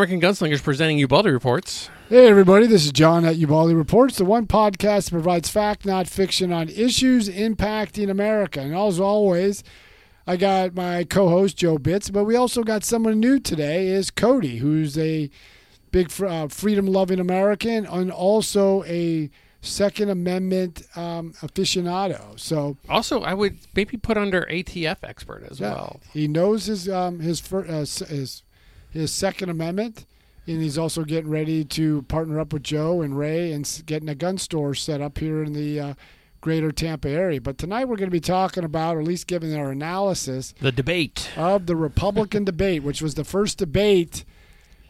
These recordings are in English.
American Gunslingers presenting Ubaldi Reports. Hey, everybody, this is John at Ubaldi Reports, the one podcast that provides fact, not fiction, on issues impacting America. And as always, I got my co host, Joe Bitz, but we also got someone new today, is Cody, who's a big uh, freedom loving American and also a Second Amendment um, aficionado. So also, I would maybe put under ATF expert as yeah, well. He knows his um, his, uh, his his Second Amendment, and he's also getting ready to partner up with Joe and Ray and getting a gun store set up here in the uh, greater Tampa area. But tonight we're going to be talking about, or at least giving our analysis, the debate of the Republican debate, which was the first debate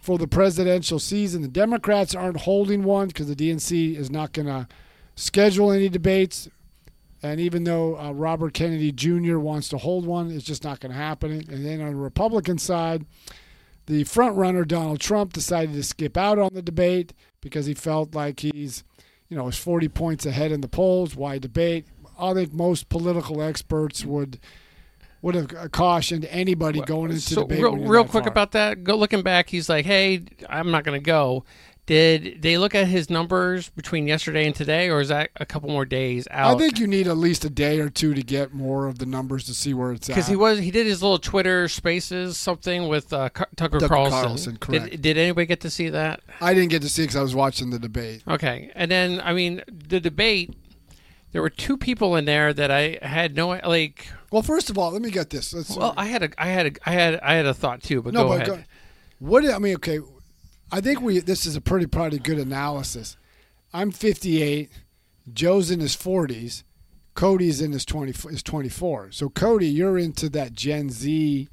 for the presidential season. The Democrats aren't holding one because the DNC is not going to schedule any debates. And even though uh, Robert Kennedy Jr. wants to hold one, it's just not going to happen. And then on the Republican side, the front runner Donald Trump decided to skip out on the debate because he felt like he's, you know, is 40 points ahead in the polls. Why debate? I think most political experts would would have cautioned anybody going into so debate. Real, real quick far. about that. Go looking back, he's like, "Hey, I'm not going to go." Did they look at his numbers between yesterday and today, or is that a couple more days out? I think you need at least a day or two to get more of the numbers to see where it's at. Because he was he did his little Twitter Spaces something with uh, Tucker, Tucker Carlson. Carlson correct. Did, did, anybody get to see that? I didn't get to see because I was watching the debate. Okay, and then I mean the debate. There were two people in there that I had no like. Well, first of all, let me get this. Let's, well, I had a, I had a, I had, I had a thought too, but no, go but ahead. Go, what I mean, okay, I think we this is a pretty pretty good analysis. I'm 58. Joe's in his 40s. Cody's in his 20 is 24. So Cody, you're into that Gen Z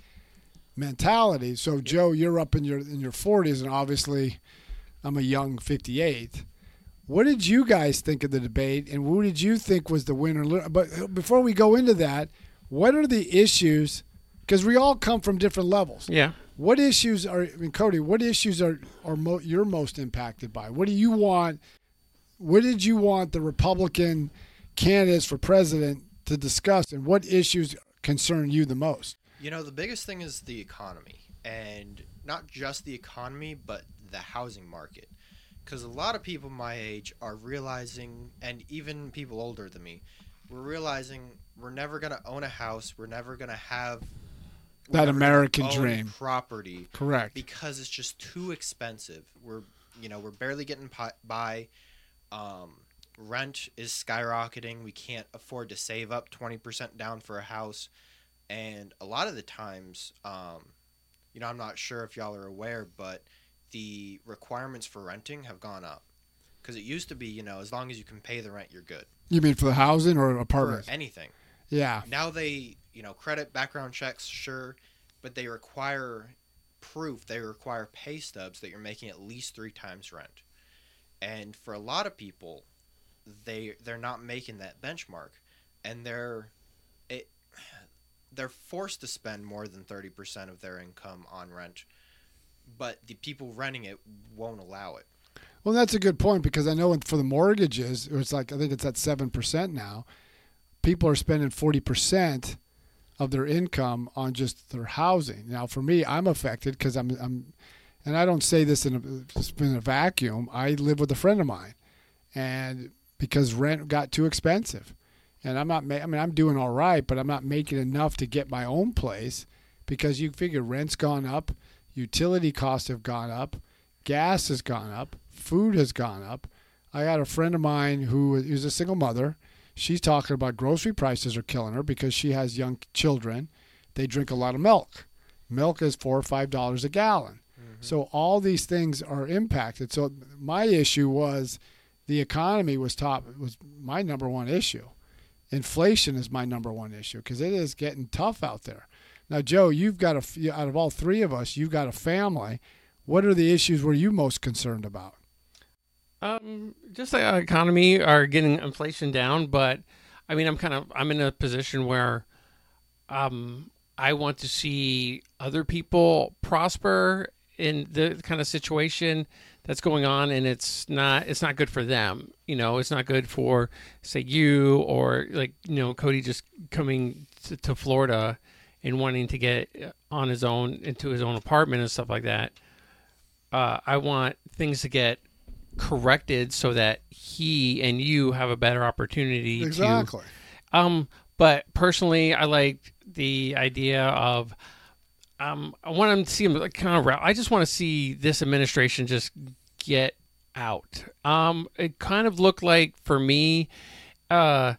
mentality. So Joe, you're up in your in your 40s, and obviously, I'm a young 58. What did you guys think of the debate, and who did you think was the winner? But before we go into that, what are the issues? Because we all come from different levels. Yeah. What issues are, I mean, Cody, what issues are, are mo- you're most impacted by? What do you want? What did you want the Republican candidates for president to discuss, and what issues concern you the most? You know, the biggest thing is the economy, and not just the economy, but the housing market. Because a lot of people my age are realizing, and even people older than me, we're realizing we're never going to own a house. We're never going to have that American dream property. Correct. Because it's just too expensive. We're you know we're barely getting by. Um, rent is skyrocketing. We can't afford to save up twenty percent down for a house, and a lot of the times, um, you know, I'm not sure if y'all are aware, but the requirements for renting have gone up. Because it used to be, you know, as long as you can pay the rent, you're good. You mean for the housing or apartments? For anything. Yeah. Now they you know, credit background checks, sure, but they require proof. They require pay stubs that you're making at least three times rent. And for a lot of people, they they're not making that benchmark, and they're it they're forced to spend more than thirty percent of their income on rent, but the people renting it won't allow it. Well, that's a good point because I know for the mortgages, it's like I think it's at seven percent now. People are spending forty percent of their income on just their housing. Now, for me, I'm affected because I'm, I'm, and I don't say this in a, in a vacuum. I live with a friend of mine, and because rent got too expensive, and I'm not. I mean, I'm doing all right, but I'm not making enough to get my own place because you figure rent's gone up, utility costs have gone up, gas has gone up, food has gone up. I got a friend of mine who is a single mother She's talking about grocery prices are killing her because she has young children. They drink a lot of milk. Milk is four or five dollars a gallon. Mm-hmm. So all these things are impacted. So my issue was the economy was top was my number one issue. Inflation is my number one issue because it is getting tough out there. Now, Joe, you've got a out of all three of us, you've got a family. What are the issues were you most concerned about? Um, just the economy are getting inflation down, but I mean, I'm kind of I'm in a position where, um, I want to see other people prosper in the kind of situation that's going on, and it's not it's not good for them. You know, it's not good for say you or like you know Cody just coming to, to Florida and wanting to get on his own into his own apartment and stuff like that uh, I want things to get corrected so that he and you have a better opportunity to Exactly. um, but personally, I like the idea of um, I want to see him like kind of. I just want to see this administration just get out. Um, it kind of looked like for me, uh,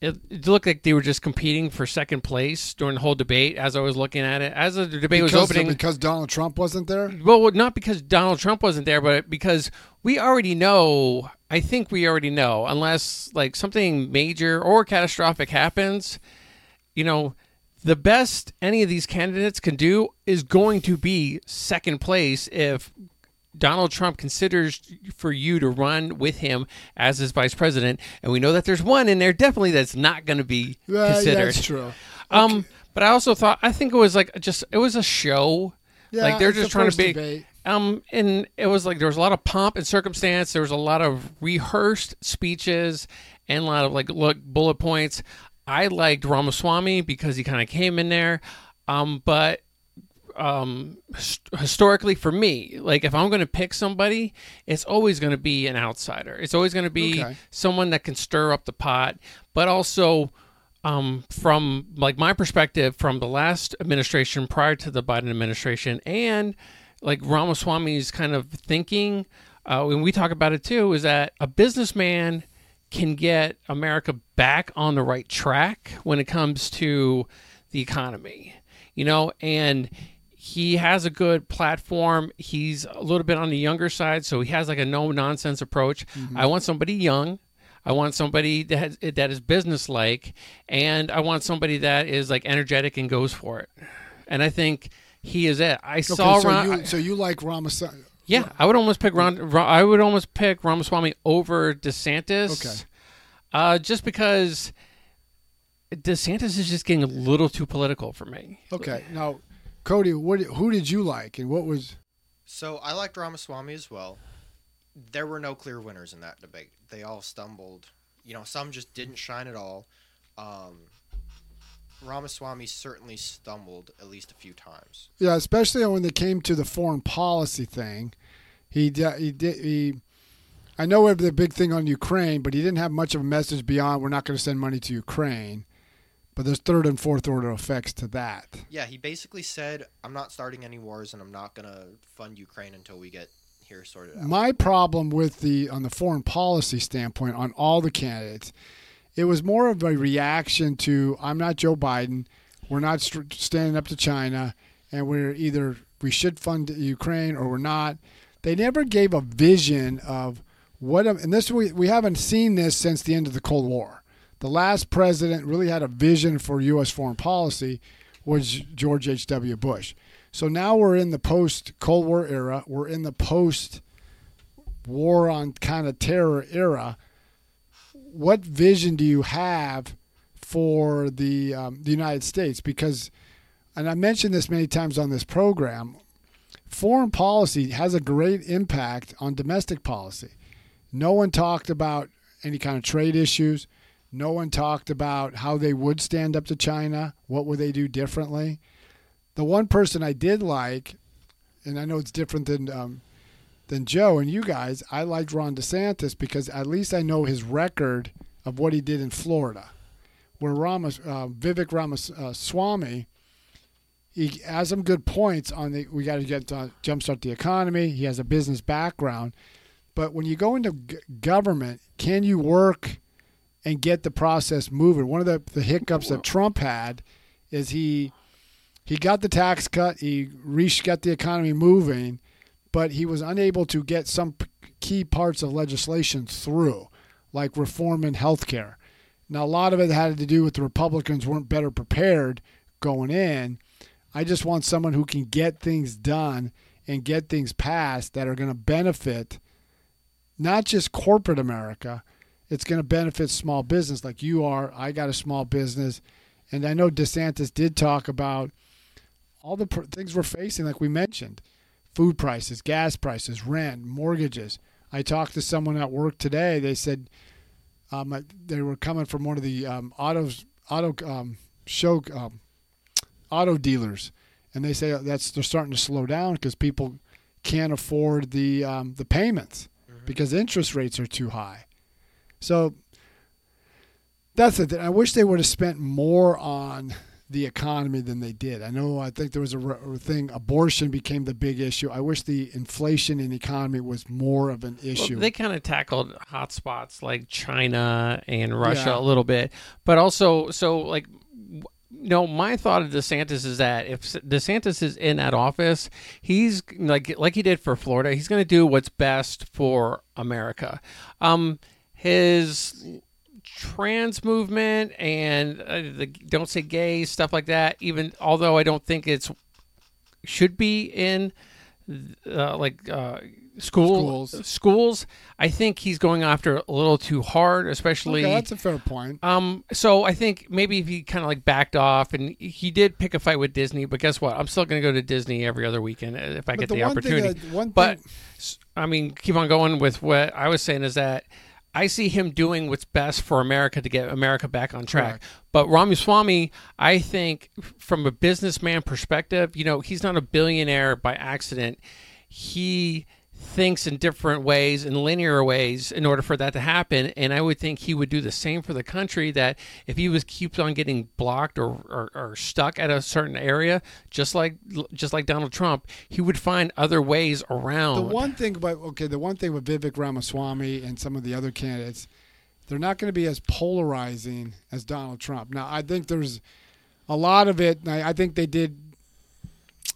it, it looked like they were just competing for second place during the whole debate. As I was looking at it, as the debate was because, opening, because Donald Trump wasn't there. well, not because Donald Trump wasn't there, but because we already know. I think we already know, unless like something major or catastrophic happens, you know, the best any of these candidates can do is going to be second place if Donald Trump considers for you to run with him as his vice president, and we know that there's one in there definitely that's not going to be yeah, considered. that's true. Um, but I also thought I think it was like just it was a show. Yeah, like they're just trying to be. debate. Um, and it was like there was a lot of pomp and circumstance. There was a lot of rehearsed speeches and a lot of like look bullet points. I liked Ramaswamy because he kind of came in there. Um, but um hist- historically for me like if i'm going to pick somebody it's always going to be an outsider it's always going to be Okay. someone that can stir up the pot but also um from like my perspective from the last administration prior to the biden administration and like ramaswamy's kind of thinking uh, when we talk about it too is that a businessman can get america back on the right track when it comes to the economy you know, and he has a good platform. He's a little bit on the younger side, so he has like a no nonsense approach. I want somebody young. I want somebody that has, that is businesslike, and I want somebody that is like energetic and goes for it. And I think he is it. I Okay, saw so Ron. you so you like Ramaswamy? yeah, I would almost pick Ron. Ron- I would almost pick Ramaswamy over DeSantis. Okay. Uh, just because DeSantis is just getting a little too political for me. Okay, now, Cody, what who did you like, and what was? So I liked Ramaswamy as well. There were no clear winners in that debate. They all stumbled. You know, some just didn't shine at all. Um, Ramaswamy certainly stumbled at least a few times. Yeah, especially when they came to the foreign policy thing, he he did he. I know we have the big thing on Ukraine, but he didn't have much of a message beyond we're not going to send money to Ukraine. But there's third and fourth order effects to that. Yeah, he basically said, "I'm not starting any wars, and I'm not gonna fund Ukraine until we get here sorted out." My problem with the on the foreign policy standpoint on all the candidates, it was more of a reaction to I'm not Joe Biden, we're not st- standing up to China, and we're either we should fund Ukraine or we're not. They never gave a vision of what, and this we we haven't seen this since the end of the Cold War. The last president really had a vision for U.S. foreign policy was George H.W. Bush. So now we're in the post Cold War era. We're in the post war on kind of terror era. What vision do you have for the um, the United States? Because, and I mentioned this many times on this program, foreign policy has a great impact on domestic policy. No one talked about any kind of trade issues. No one talked about how they would stand up to China. What would they do differently? The one person I did like, and I know it's different than um, than Joe and you guys, I liked Ron DeSantis because at least I know his record of what he did in Florida, where Ramas, uh, Vivek Ramaswamy, he has some good points on the. We got to get to jumpstart the economy. He has a business background, but when you go into g- government, can you work and get the process moving? One of the, the hiccups that Trump had is he he got the tax cut, he re- got the economy moving, but he was unable to get some key parts of legislation through, like reform in healthcare. Now, a lot of it had to do with the Republicans weren't better prepared going in. I just want someone who can get things done and get things passed that are going to benefit not just corporate America, it's going to benefit small business like you are. I got a small business. And I know DeSantis did talk about all the pr- things we're facing, like we mentioned food prices, gas prices, rent, mortgages. I talked to someone at work today. They said um, they were coming from one of the um, autos, auto um, show um, auto dealers, and they say that's they're starting to slow down because people can't afford the um, the payments because interest rates are too high. So that's the thing. I wish they would have spent more on the economy than they did. I know. I think there was a, thing. Abortion became the big issue. I wish the inflation in the economy was more of an Well, issue. they kind of tackled hot spots like China and Russia Yeah. a little bit, but also so like. No, my thought of DeSantis is that if DeSantis is in that office, he's like like he did for Florida. He's going to do what's best for America. Um, his trans movement and uh, the don't say gay stuff like that. Even although I don't think it's should be in uh, like uh, school Schools. schools. I think he's going after a little too hard, especially. okay, that's a fair point. Um, so I think maybe if he kind of like backed off, and he did pick a fight with Disney, but guess what? I'm still going to go to Disney every other weekend uh, if I But get the the, opportunity. thing, that, one but thing, I mean, keep on going with what I was saying is that I see him doing what's best for America to get America back on track. Correct. But Ramaswamy, I think from a businessman perspective, you know, he's not a billionaire by accident. He thinks in different ways in linear ways in order for that to happen and i would think he would do the same for the country that if he was keeps on getting blocked or, or, or stuck at a certain area just like just like donald trump he would find other ways around the one thing about okay, the one thing with Vivek Ramaswamy and some of the other candidates, they're not going to be as polarizing as Donald Trump. Now, I think there's a lot of it. I, I think they did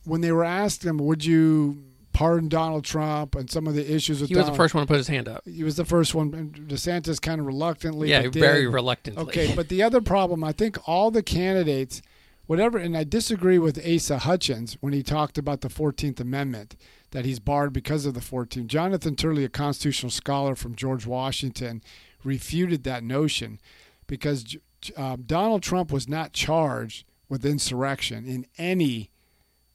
when they were asked him, "Would you pardon Donald Trump?" and some of the issues with he was the first one to put his hand up He was the first one. DeSantis kind of reluctantly. yeah very reluctantly Okay, but the other problem, I think all the candidates, whatever, and I disagree with Asa Hutchins when he talked about the 14th Amendment, that he's barred because of the 14th. Jonathan Turley, a constitutional scholar from George Washington, refuted that notion because um, Donald Trump was not charged with insurrection in any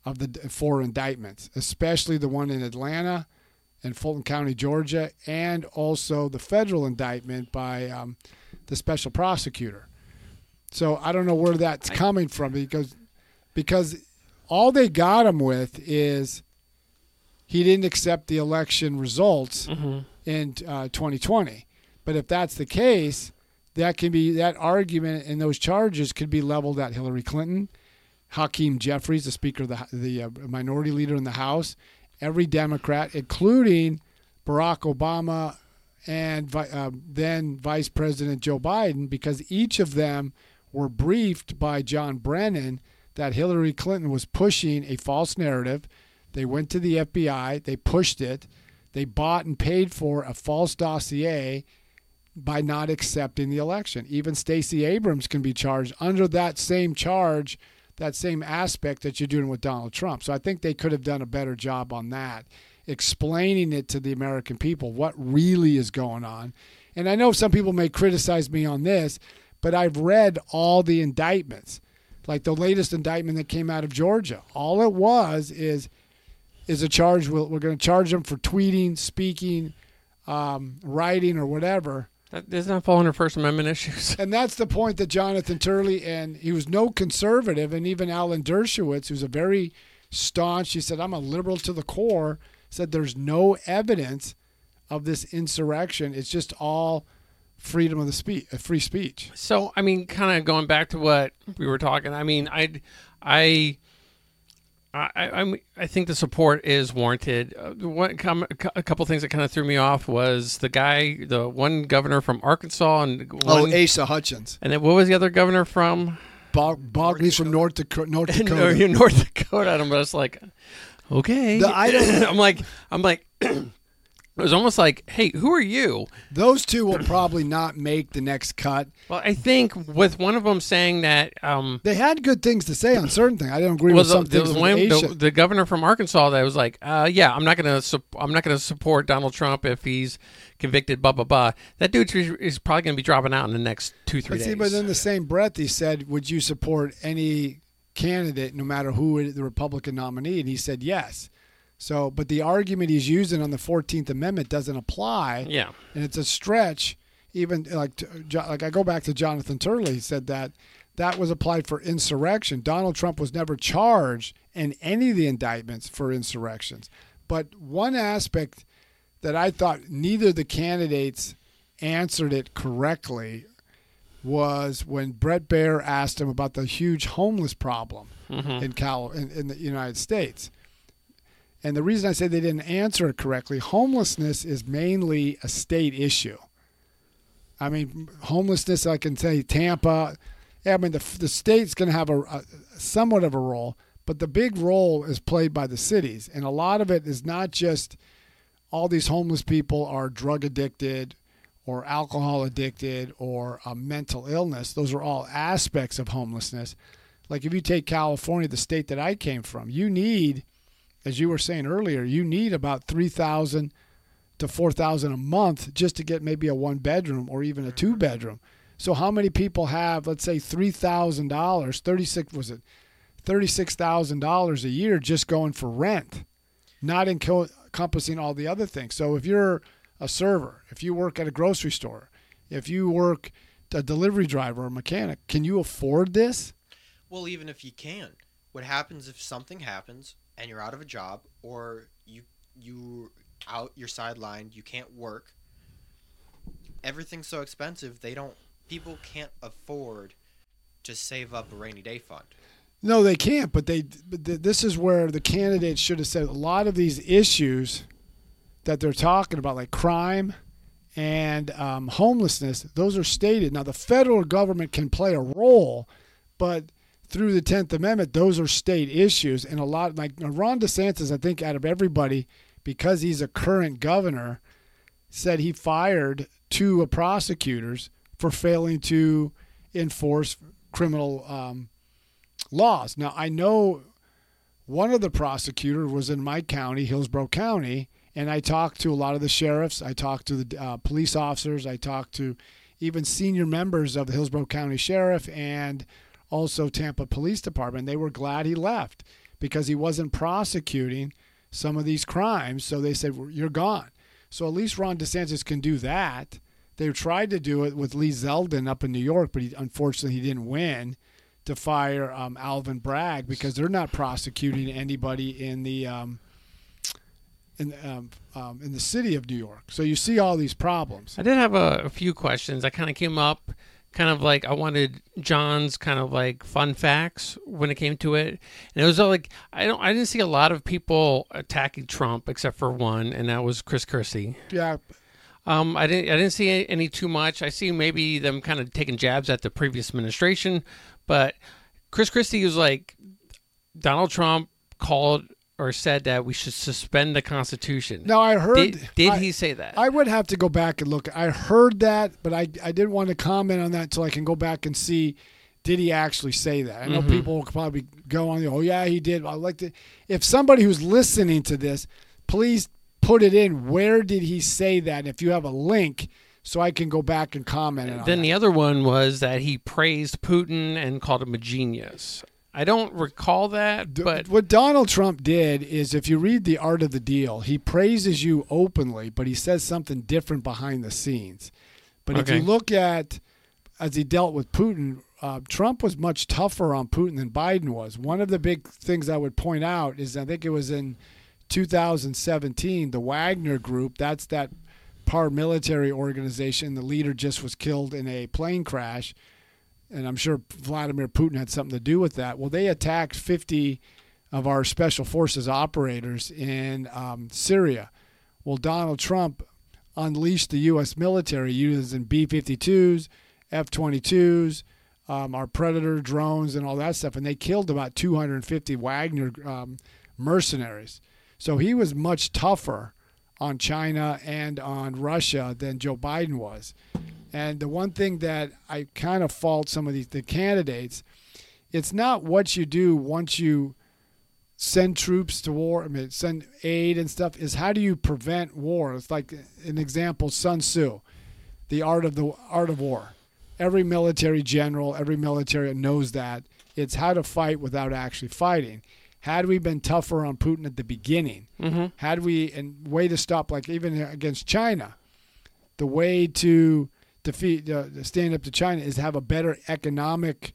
of the four indictments, especially the one in Atlanta and Fulton County, Georgia, and also the federal indictment by um, the special prosecutor. So I don't know where that's coming from because because all they got him with is he didn't accept the election results hmm in uh, 2020. But if that's the case, that can be that argument and those charges could be leveled at Hillary Clinton, Hakeem Jeffries, the Speaker of the the uh, Minority Leader in the House, every Democrat, including Barack Obama and uh, then Vice President Joe Biden, because each of them were briefed by John Brennan that Hillary Clinton was pushing a false narrative. They went to the FBI, they pushed it, they bought and paid for a false dossier by not accepting the election. Even Stacey Abrams can be charged under that same charge, that same aspect that you're doing with Donald Trump. So I think they could have done a better job on that, explaining it to the American people what really is going on. And I know some people may criticize me on this, but I've read all the indictments. Like the latest indictment that came out of Georgia. All it was is is a charge. We're going to charge them for tweeting, speaking, um, writing, or whatever. That doesn't that fall under first amendment issues And that's the point that Jonathan Turley and he was no conservative, and even Alan Dershowitz, who's a very staunch. He said, "I'm a liberal to the core." Said there's no evidence of this insurrection. It's just all freedom of the speech, uh, free speech. So I mean, kind of going back to what we were talking. I mean, I, I, I, I'm, I think the support is warranted. Uh, one, com, a couple things that kind of threw me off was the guy, the one governor from Arkansas, and Oh, one, Asa Hutchins. and then what was the other governor from Bog, Bog, he's from North Dakota. North Dakota. North Dakota? And I'm just like, okay. The- I don't- I'm like, I'm like. It was almost like, "Hey, who are you?" Those two will probably not make the next cut. Well, I think with one of them saying that, um, They had good things to say on certain things. I don't agree well, with the, some the, things. one- the, the governor from Arkansas that was like, uh, "Yeah, I'm not gonna, I'm not gonna support Donald Trump if he's convicted." Blah blah blah. That dude is- is probably gonna be dropping out in the next two three But days. see, but in the same breath, he said, "Would you support any candidate, no matter who the Republican nominee?" And he said yes. So, but the argument he's using on the Fourteenth Amendment doesn't apply, yeah, and it's a stretch. Even like like I go back to Jonathan Turley, he said that that was applied for insurrection. Donald Trump was never charged in any of the indictments for insurrections. But one aspect that I thought neither the candidates answered it correctly was when Bret Baier asked him about the huge homeless problem Mhm. in Cal in, in the United States. And the reason I say they didn't answer it correctly, homelessness is mainly a state issue. I mean, homelessness, I can say Tampa. I mean, the, the state's going to have a, a somewhat of a role, but the big role is played by the cities. And a lot of it is not just all these homeless people are drug addicted or alcohol addicted or a mental illness. Those are all aspects of homelessness. Like if you take California, the state that I came from, you need, as you were saying earlier, you need about 3,000 to 4,000 a month just to get maybe a one bedroom or even a mm-hmm. two bedroom. So how many people have, let's say, $3,000, 36 was it $36,000 a year just going for rent, not encompassing all the other things. So if you're a server, if you work at a grocery store, if you work a delivery driver or mechanic, can you afford this? Well, even if you can, what happens if something happens and you're out of a job or you you out you're sidelined, you can't work. Everything's so expensive, they don't people can't afford to save up a rainy day fund. No, they can't. But they. But th- this is where the candidates should have said a lot of these issues that they're talking about, like crime and um, homelessness. Those are stated. Now, the federal government can play a role, but through the Tenth Amendment, those are state issues. And a lot, like Ron DeSantis, I think, out of everybody, because he's a current governor, said he fired two prosecutors for failing to enforce criminal. Um, laws. Now, I know one of the prosecutors was in my county, Hillsborough County, and I talked to a lot of the sheriffs. I talked to the uh, police officers. I talked to even senior members of the Hillsborough County Sheriff and also Tampa Police Department. They were glad he left because he wasn't prosecuting some of these crimes. So they said, You're gone. So at least Ron DeSantis can do that. They tried to do it with Lee Zeldin up in New York, but he, unfortunately he didn't win to fire um, Alvin Bragg because they're not prosecuting anybody in the um, in um, um, in the city of New York. So you see all these problems. I did have a, a few questions. I kind of came up, kind of like I wanted John's kind of like fun facts when it came to it, and it was all like I don't, I didn't see a lot of people attacking Trump except for one, and that was Chris Christie. Yeah, Um, I didn't, I didn't see any, any too much. I see maybe them kind of taking jabs at the previous administration, but Chris Christie was like Donald Trump called or said that we should suspend the Constitution. now I heard. did, did I- he say that? I would have to go back and look. I heard that, but I I didn't want to comment on that until I can go back and see. Did he actually say that? I know Mhm. people will probably go on. Oh yeah, he did. I like to. If somebody who's listening to this, please put it in. Where did he say that? If you have a link, so I can go back and comment on Then the other one was that he praised Putin and called him a genius. I don't recall that, but what Donald Trump did is, if you read The Art of the Deal, he praises you openly, but he says something different behind the scenes. But if you look at as he dealt with Putin, uh, Trump was much tougher on Putin than Biden was. One of the big things I would point out is I think it was in 2017, the Wagner Group. That's that paramilitary organization. The leader just was killed in a plane crash and I'm sure Vladimir Putin had something to do with that. Well, they attacked 50 of our special forces operators in um, Syria. Well, Donald Trump unleashed the U.S. military using B-52s, F-22s, um, our Predator drones, and all that stuff, and they killed about 250 Wagner um, mercenaries. So he was much tougher on China and on Russia than Joe Biden was. And the one thing that I kind of fault some of these the candidates, it's not what you do once you send troops to war, I mean send aid and stuff, is how do you prevent war? It's like an example, Sun Tzu, the art of the art of war. Every military general, every military knows that. It's how to fight without actually fighting. Had we been tougher on Putin at the beginning, Mhm. had we and way to stop like even against China, the way to defeat uh, stand up to China is have a better economic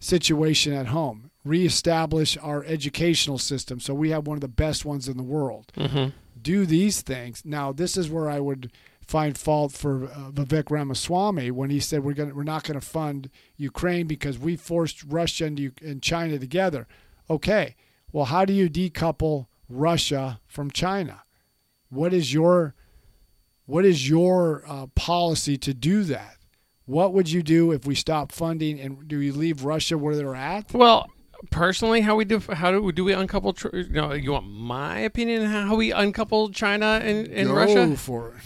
situation at home. reestablish our educational system so we have one of the best ones in the world. Mm-hmm. Do these things. Now, this is where I would find fault for uh, Vivek Ramaswamy when he said we're going we're not going to fund Ukraine because we forced Russia and, and China together. Okay, well, how do you decouple Russia from China? What is your what is your uh, policy to do that? What would you do if we stop funding and do you leave Russia where they're at? Well, personally, how we do how do we, do we uncouple? You know, you want my opinion on how we uncouple China and, and Go Russia? for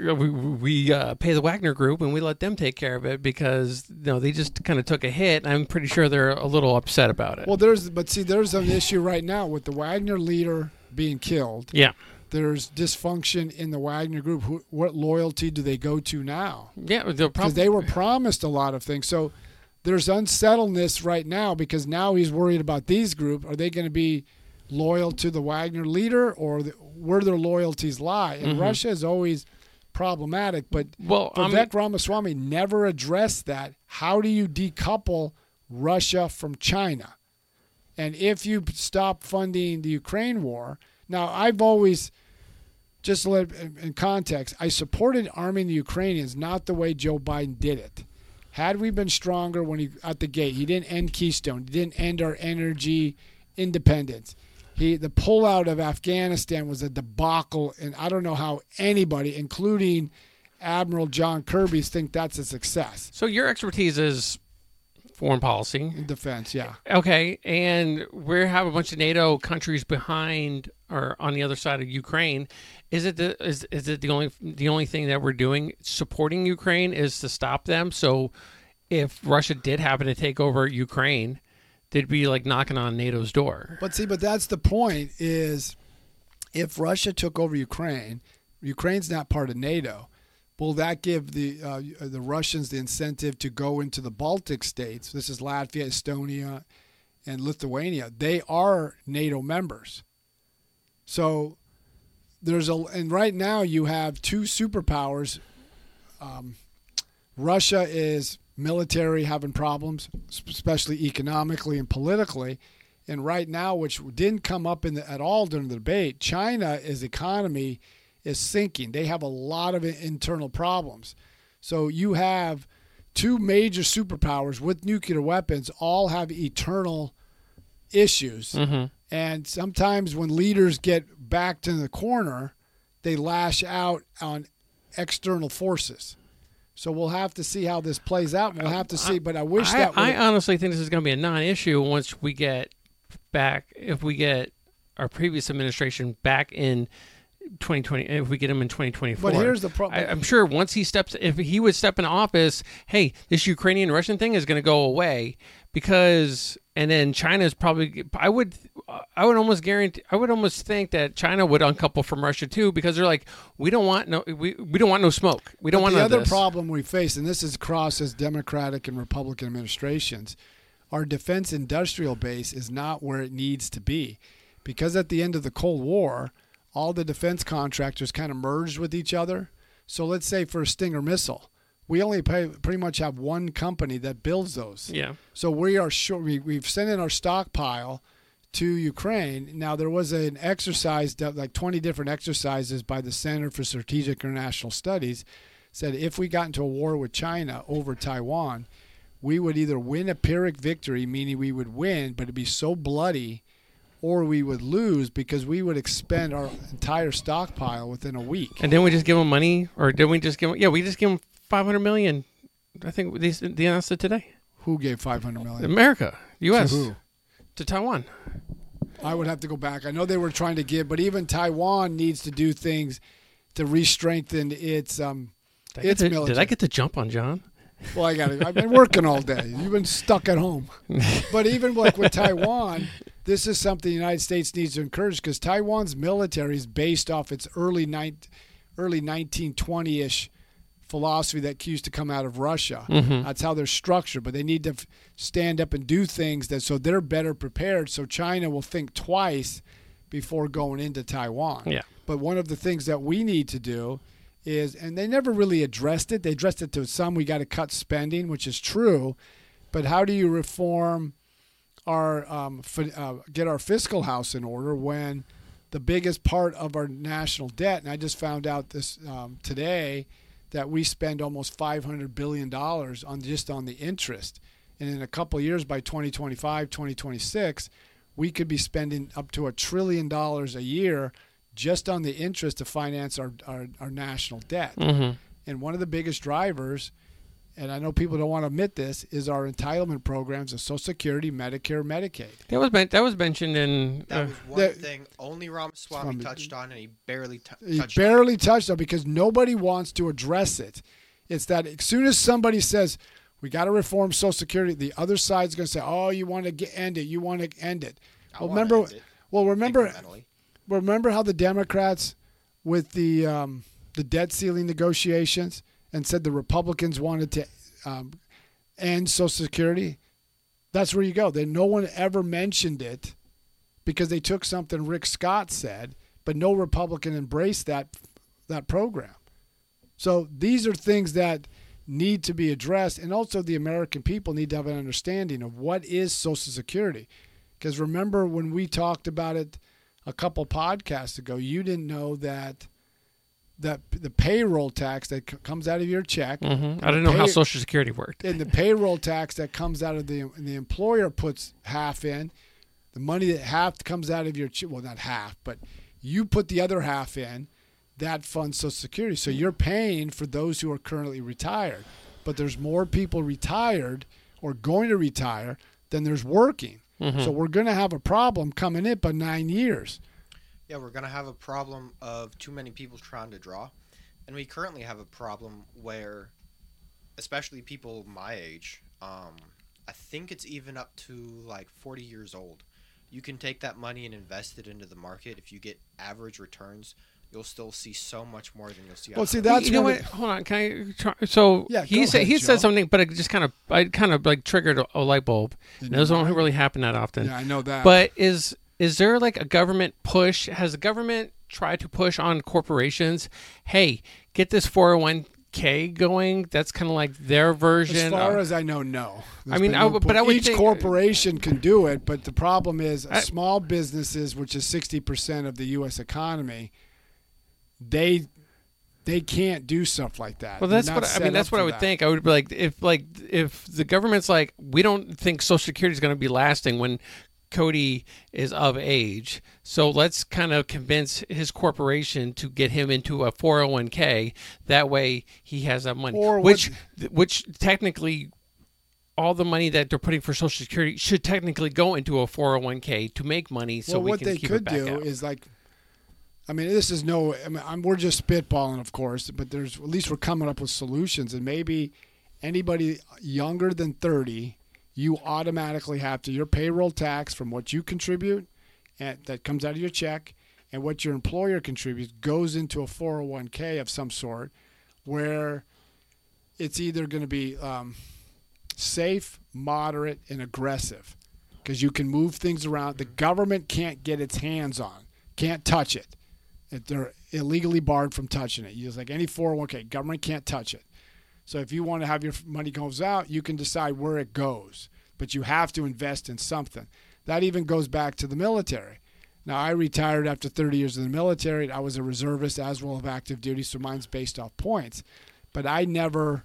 it. we we uh, pay the Wagner Group and we let them take care of it because you know they just kind of took a hit. I'm pretty sure they're a little upset about it. Well, there's but see, there's an issue right now with the Wagner leader being killed. yeah, There's dysfunction in the Wagner group. Who, what loyalty do they go to now? yeah, Because they were promised a lot of things. So there's unsettledness right now because now he's worried about these group. Are they going to be loyal to the Wagner leader or the, where their loyalties lie? And Mhm. Russia is always problematic, but well. Vivek Ramaswamy never addressed that. How do you decouple Russia from China? And if you stop funding the Ukraine war, now I've always, just in context, I supported arming the Ukrainians, not the way Joe Biden did it. Had we been stronger when he at the gate, he didn't end Keystone, he didn't end our energy independence. He the pullout of Afghanistan was a debacle, and I don't know how anybody, including Admiral John Kirby, think that's a success so your expertise is foreign policy. defense. Yeah, Okay, and we have a bunch of NATO countries behind or on the other side of Ukraine. Is it the is is it the only the only thing that we're doing supporting Ukraine is to stop them? So if Russia did happen to take over Ukraine, they'd be like knocking on NATO's door. but see, but that's the point. Is if Russia took over Ukraine, Ukraine's not part of NATO. Will that give the uh, the Russians the incentive to go into the Baltic states? This is Latvia, Estonia, and Lithuania. They are NATO members. So there's a and right now you have two superpowers. Um, Russia is military having problems, especially economically and politically. And right now, which didn't come up in the, at all during the debate, China's economy is sinking. They have a lot of internal problems. So you have two major superpowers with nuclear weapons all have eternal issues. Mm-hmm. And sometimes when leaders get backed in the corner, they lash out on external forces. So we'll have to see how this plays out. We'll have to see. But I wish I, that I would- honestly think this is going to be a non-issue once we get back. If we get our previous administration back in 2020, if we get him in 2024. But here's the problem. I'm sure once he steps, if he would step in office, hey, this Ukrainian Russian thing is going to go away because, and then China is probably. I would, I would almost guarantee, I would almost think that China would uncouple from Russia too because they're like, we don't want no, we, we don't want no smoke, we don't But want the other this. problem we face, and this is across as Democratic and Republican administrations, our defense industrial base is not where it needs to be, because at the end of the Cold War, all the defense contractors kind of merged with each other. So let's say for a Stinger missile, we only pay, pretty much have one company that builds those. yeah. So we are sure we, we've sent in our stockpile to Ukraine. Now there was an exercise, that- like 20 different exercises by the Center for Strategic International Studies, said if we got into a war with China over Taiwan, we would either win a Pyrrhic victory, meaning we would win, but it'd be so bloody, or we would lose because we would expend our entire stockpile within a week. And then we just give them money, or did we just give them? Yeah, we just give them five hundred million. I think they, they announced it today. Who gave 500 million? America, U.S. To who? to Taiwan. I would have to go back. I know they were trying to give, but even Taiwan needs to do things to re-strengthen its um. Did It's to, military. did I get to jump on John? Well, I got to I've been working all day. You've been stuck at home. But even like with Taiwan, this is something the United States needs to encourage because Taiwan's military is based off its early nine, early 1920ish philosophy that used to come out of Russia. Mhm. That's how they're structured. But they need to f- stand up and do things that so they're better prepared. So China will think twice before going into Taiwan. Yeah. But one of the things that we need to do is, and they never really addressed it. They addressed it to some. We got to cut spending, which is true. But how do you reform our um, fi- uh, get our fiscal house in order when the biggest part of our national debt, and I just found out this um, today that we spend almost 500 billion dollars on just on the interest, and in a couple of years by 2025, 2026, we could be spending up to a trillion dollars a year just on the interest to finance our, our, our national debt. Mm-hmm. And one of the biggest drivers, and I know people don't want to admit this, is our entitlement programs of Social Security, Medicare, Medicaid. That was men- that was mentioned in. That Uh, was one that- thing only Ramaswamy Swami- touched on, and he barely t- He touched on. barely touched on because nobody wants to address it. It's that as soon as somebody says we got to reform Social Security, the other side's going to say, "Oh, you want to get, end it? You want to end it?" I Well, wanna remember, end it well, remember, incrementally. remember how the Democrats with the um, the debt ceiling negotiations and said the Republicans wanted to um, end Social Security. That's where you go. Then no one ever mentioned it because they took something Rick Scott said, but no Republican embraced that that program. So these are things that need to be addressed, and also the American people need to have an understanding of what is Social Security. Because remember when we talked about it a couple podcasts ago, you didn't know that that the payroll tax that c- comes out of your check mhm. I didn't know how Social Security worked. and the payroll tax that comes out of the the employer puts half in the money that half comes out of your ch- well not half but you put the other half in that funds social security so you're paying for those who are currently retired but there's more people retired or going to retire than there's working Mhm. so we're going to have a problem coming in by nine years Yeah, we're gonna have a problem of too many people trying to draw, and we currently have a problem where, especially people my age, um, I think it's even up to like 40 years old. You can take that money and invest it into the market. If you get average returns, you'll still see so much more than you'll see. well see that's you know what? of Hold on. Can I try? So Yeah, he said ahead, he Joe. said something, but it just kind of I kind of like triggered a, a light bulb. In And those don't really happen that often. yeah i know that But is is there like a government push? Has the government tried to push on corporations? Hey, get this 401k going. That's kind of like their version. As far of- as I know, no. I mean, I but I would each think- corporation can do it, but the problem is I- small businesses, which is sixty percent of the U.S. economy, they they can't do stuff like that. well, that's what I mean. That's what I would that. think. I would be like, if like if the government's like, we don't think Social Security is going to be lasting when Cody is of age, so let's kind of convince his corporation to get him into a 401k. That way, he has that money, Or what- oh which which technically. All the money that they're putting for Social Security should technically go into a 401k to make money, so well, we what can they keep could it back do out. is like, I mean, this is no. I mean, I'm, we're just spitballing, of course, but there's at least we're coming up with solutions, and maybe anybody younger than 30, you automatically have to your payroll tax from what you contribute, and that comes out of your check, and what your employer contributes goes into a 401k of some sort, where it's either going to be um, safe, moderate, and aggressive because you can move things around. The government can't get its hands on, can't touch it. They're illegally barred from touching it. Just like any 401k, government can't touch it. So if you want to have your money goes out, you can decide where it goes, but you have to invest in something. That even goes back to the military. Now I retired after 30 years in the military. I was a reservist as well of active duty, so mine's based off points. But I never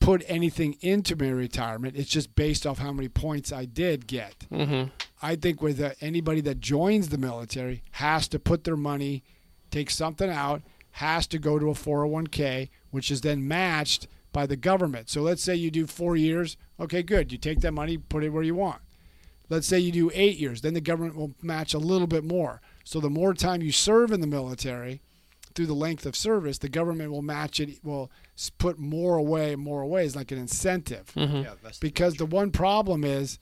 put anything into my retirement. It's just based off how many points I did get. mm-hmm. I think with uh, anybody that joins the military has to put their money, take something out, has to go to a 401k, which is then matched by the government. So let's say you do four years. Okay, good. You take that money, put it where you want. Let's say you do eight years, then the government will match a little bit more. So the more time you serve in the military, through the length of service, the government will match it. Will put more away, more away is like an incentive Mm-hmm. Yeah, vested because the interest. one problem is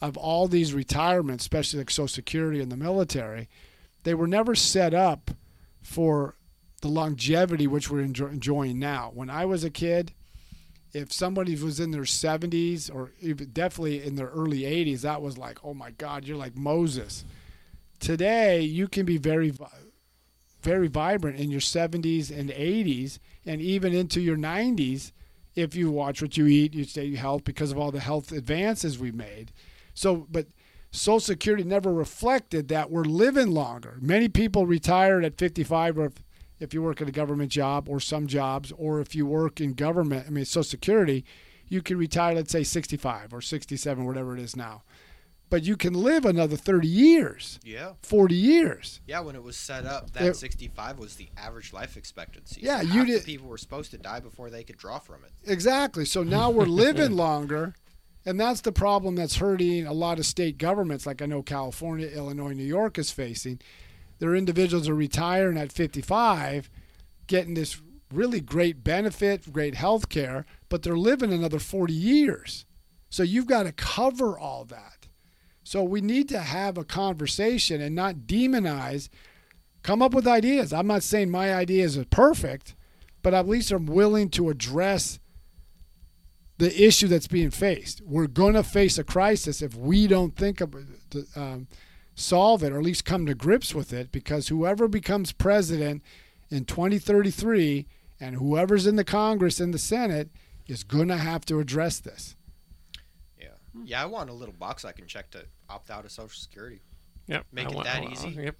of all these retirements, especially like Social Security and the military, they were never set up for the longevity which we're enjoy- enjoying now. When I was a kid, if somebody was in their 70s or definitely in their early 80s, that was like, oh my God, you're like Moses. Today, you can be very, very vibrant in your 70s and 80s, and even into your 90s if you watch what you eat, you stay healthy because of all the health advances we made. So, but Social Security never reflected that we're living longer. Many people retired at 55, or if, you work at a government job or some jobs, or if you work in government, I mean, Social Security, you can retire, let's say 65 or 67, whatever it is now. But you can live another 30 years, Yeah. 40 years. Yeah, when it was set up, that It- 65 was the average life expectancy. Yeah, So you did- people were supposed to die before they could draw from it. Exactly. So now we're living longer. And that's the problem that's hurting a lot of state governments, like I know California, Illinois, New York is facing. Their individuals are retiring at 55, getting this really great benefit, great health care, but they're living another 40 years. So you've got to cover all that. So we need to have a conversation and not demonize, come up with ideas. I'm not saying my ideas are perfect, but at least I'm willing to address the issue that's being faced. We're going to face a crisis if we don't think of um, solve it or at least come to grips with it. Because whoever becomes president in 2033 and whoever's in the Congress and the Senate is going to have to address this. Yeah. Yeah, I want a little box I can check to opt out of Social Security. Yep. Make I it want- that want- easy. Yep.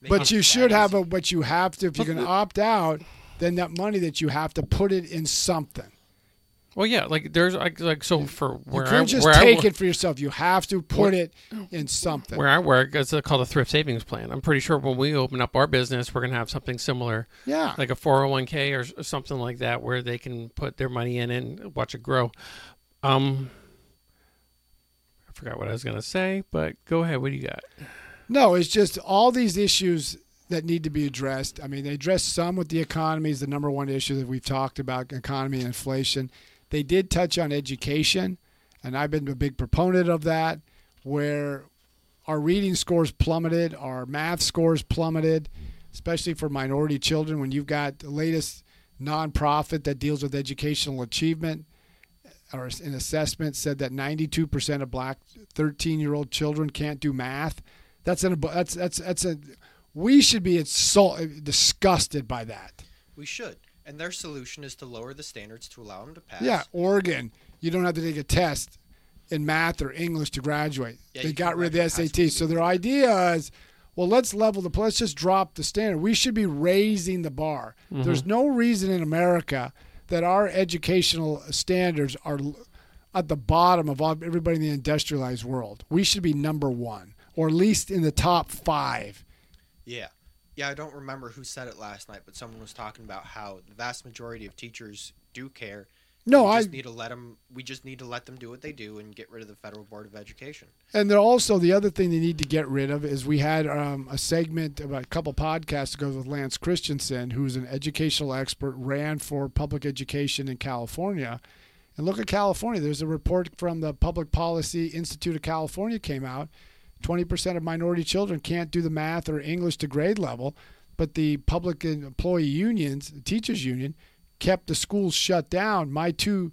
Make But you should have easy. a. But you have to. If you're going to opt out, then that money that you have to put it in something. Well, yeah, like there's like, like so for You where I can't just where take wo- it for yourself. You have to put it in something. where I work, it's called a thrift savings plan. I'm pretty sure when we open up our business, we're gonna have something similar, yeah. like a 401k or something like that, where they can put their money in and watch it grow. Um, I forgot what I was gonna say, but go ahead. What do you got? No, it's just all these issues that need to be addressed. I mean, they address some with the economy is the number one issue that we've talked about, economy and inflation. They did touch on education, and I've been a big proponent of that, where our reading scores plummeted, our math scores plummeted, especially for minority children. When you've got the latest nonprofit that deals with educational achievement or an assessment said that 92% of black 13-year-old children can't do math. That's an that's that's that's a we should be insult, disgusted by that. We should. And their solution is to lower the standards to allow them to pass. Yeah, Oregon, you don't have to take a test in math or English to graduate. Yeah, they got rid of the SAT. So their idea is, well, let's level the let's just drop the standard. We should be raising the bar. Mm-hmm. There's no reason in America that our educational standards are at the bottom of everybody in the industrialized world. We should be number one, or at least in the top five. Yeah. Yeah, I don't remember who said it last night, but someone was talking about how the vast majority of teachers do care. No, we I just need to let them. We just need to let them do what they do and get rid of the federal board of education. And they're also the other thing they need to get rid of is we had um, a segment about a couple podcasts ago with Lance Christensen, who's an educational expert, ran for public education in California. And look at California. There's a report from the Public Policy Institute of California came out. 20% of minority children can't do the math or English to grade level, but the public employee unions, the teachers union, kept the schools shut down. My two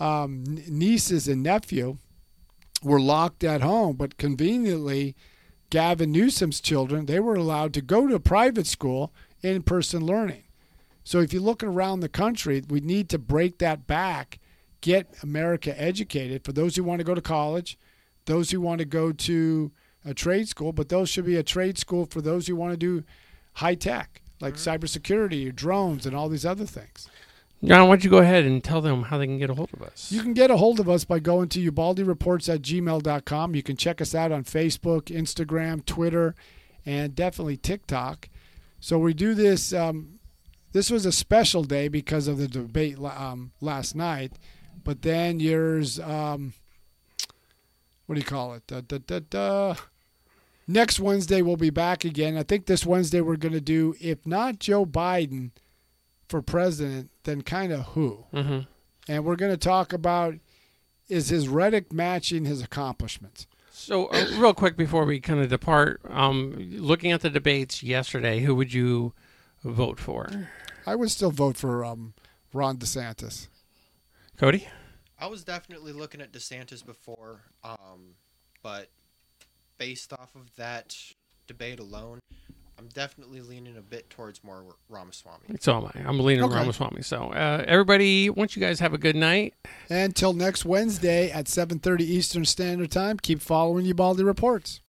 um, nieces and nephew were locked at home, but conveniently, Gavin Newsom's children they were allowed to go to a private school in person learning. So if you look around the country, we need to break that back, get America educated for those who want to go to college, those who want to go to a trade school, but those should be a trade school for those who want to do high tech, like cybersecurity or drones and all these other things. John, why don't you go ahead and tell them how they can get a hold of us? You can get a hold of us by going to ubaldireports at gmail.com. You can check us out on Facebook, Instagram, Twitter, and definitely TikTok. So we do this. Um, this was a special day because of the debate um, last night, but then yours, um, what do you call it? Da, da, da, da. Next Wednesday we'll be back again. I think this Wednesday we're going to do, if not Joe Biden for president, then kind of who? hmm and we're going to talk about is his rhetoric matching his accomplishments. So, uh, real quick before we kind of depart, um, looking at the debates yesterday, who would you vote for? I would still vote for um, Ron DeSantis. Cody? I was definitely looking at DeSantis before, um, but based off of that debate alone, I'm definitely leaning a bit towards more Ramaswamy. So am I. I'm leaning Okay. Ramaswamy. So uh, everybody, once you guys have a good night. Until next Wednesday at 7:30 Eastern Standard Time, keep following Ubaldi Reports.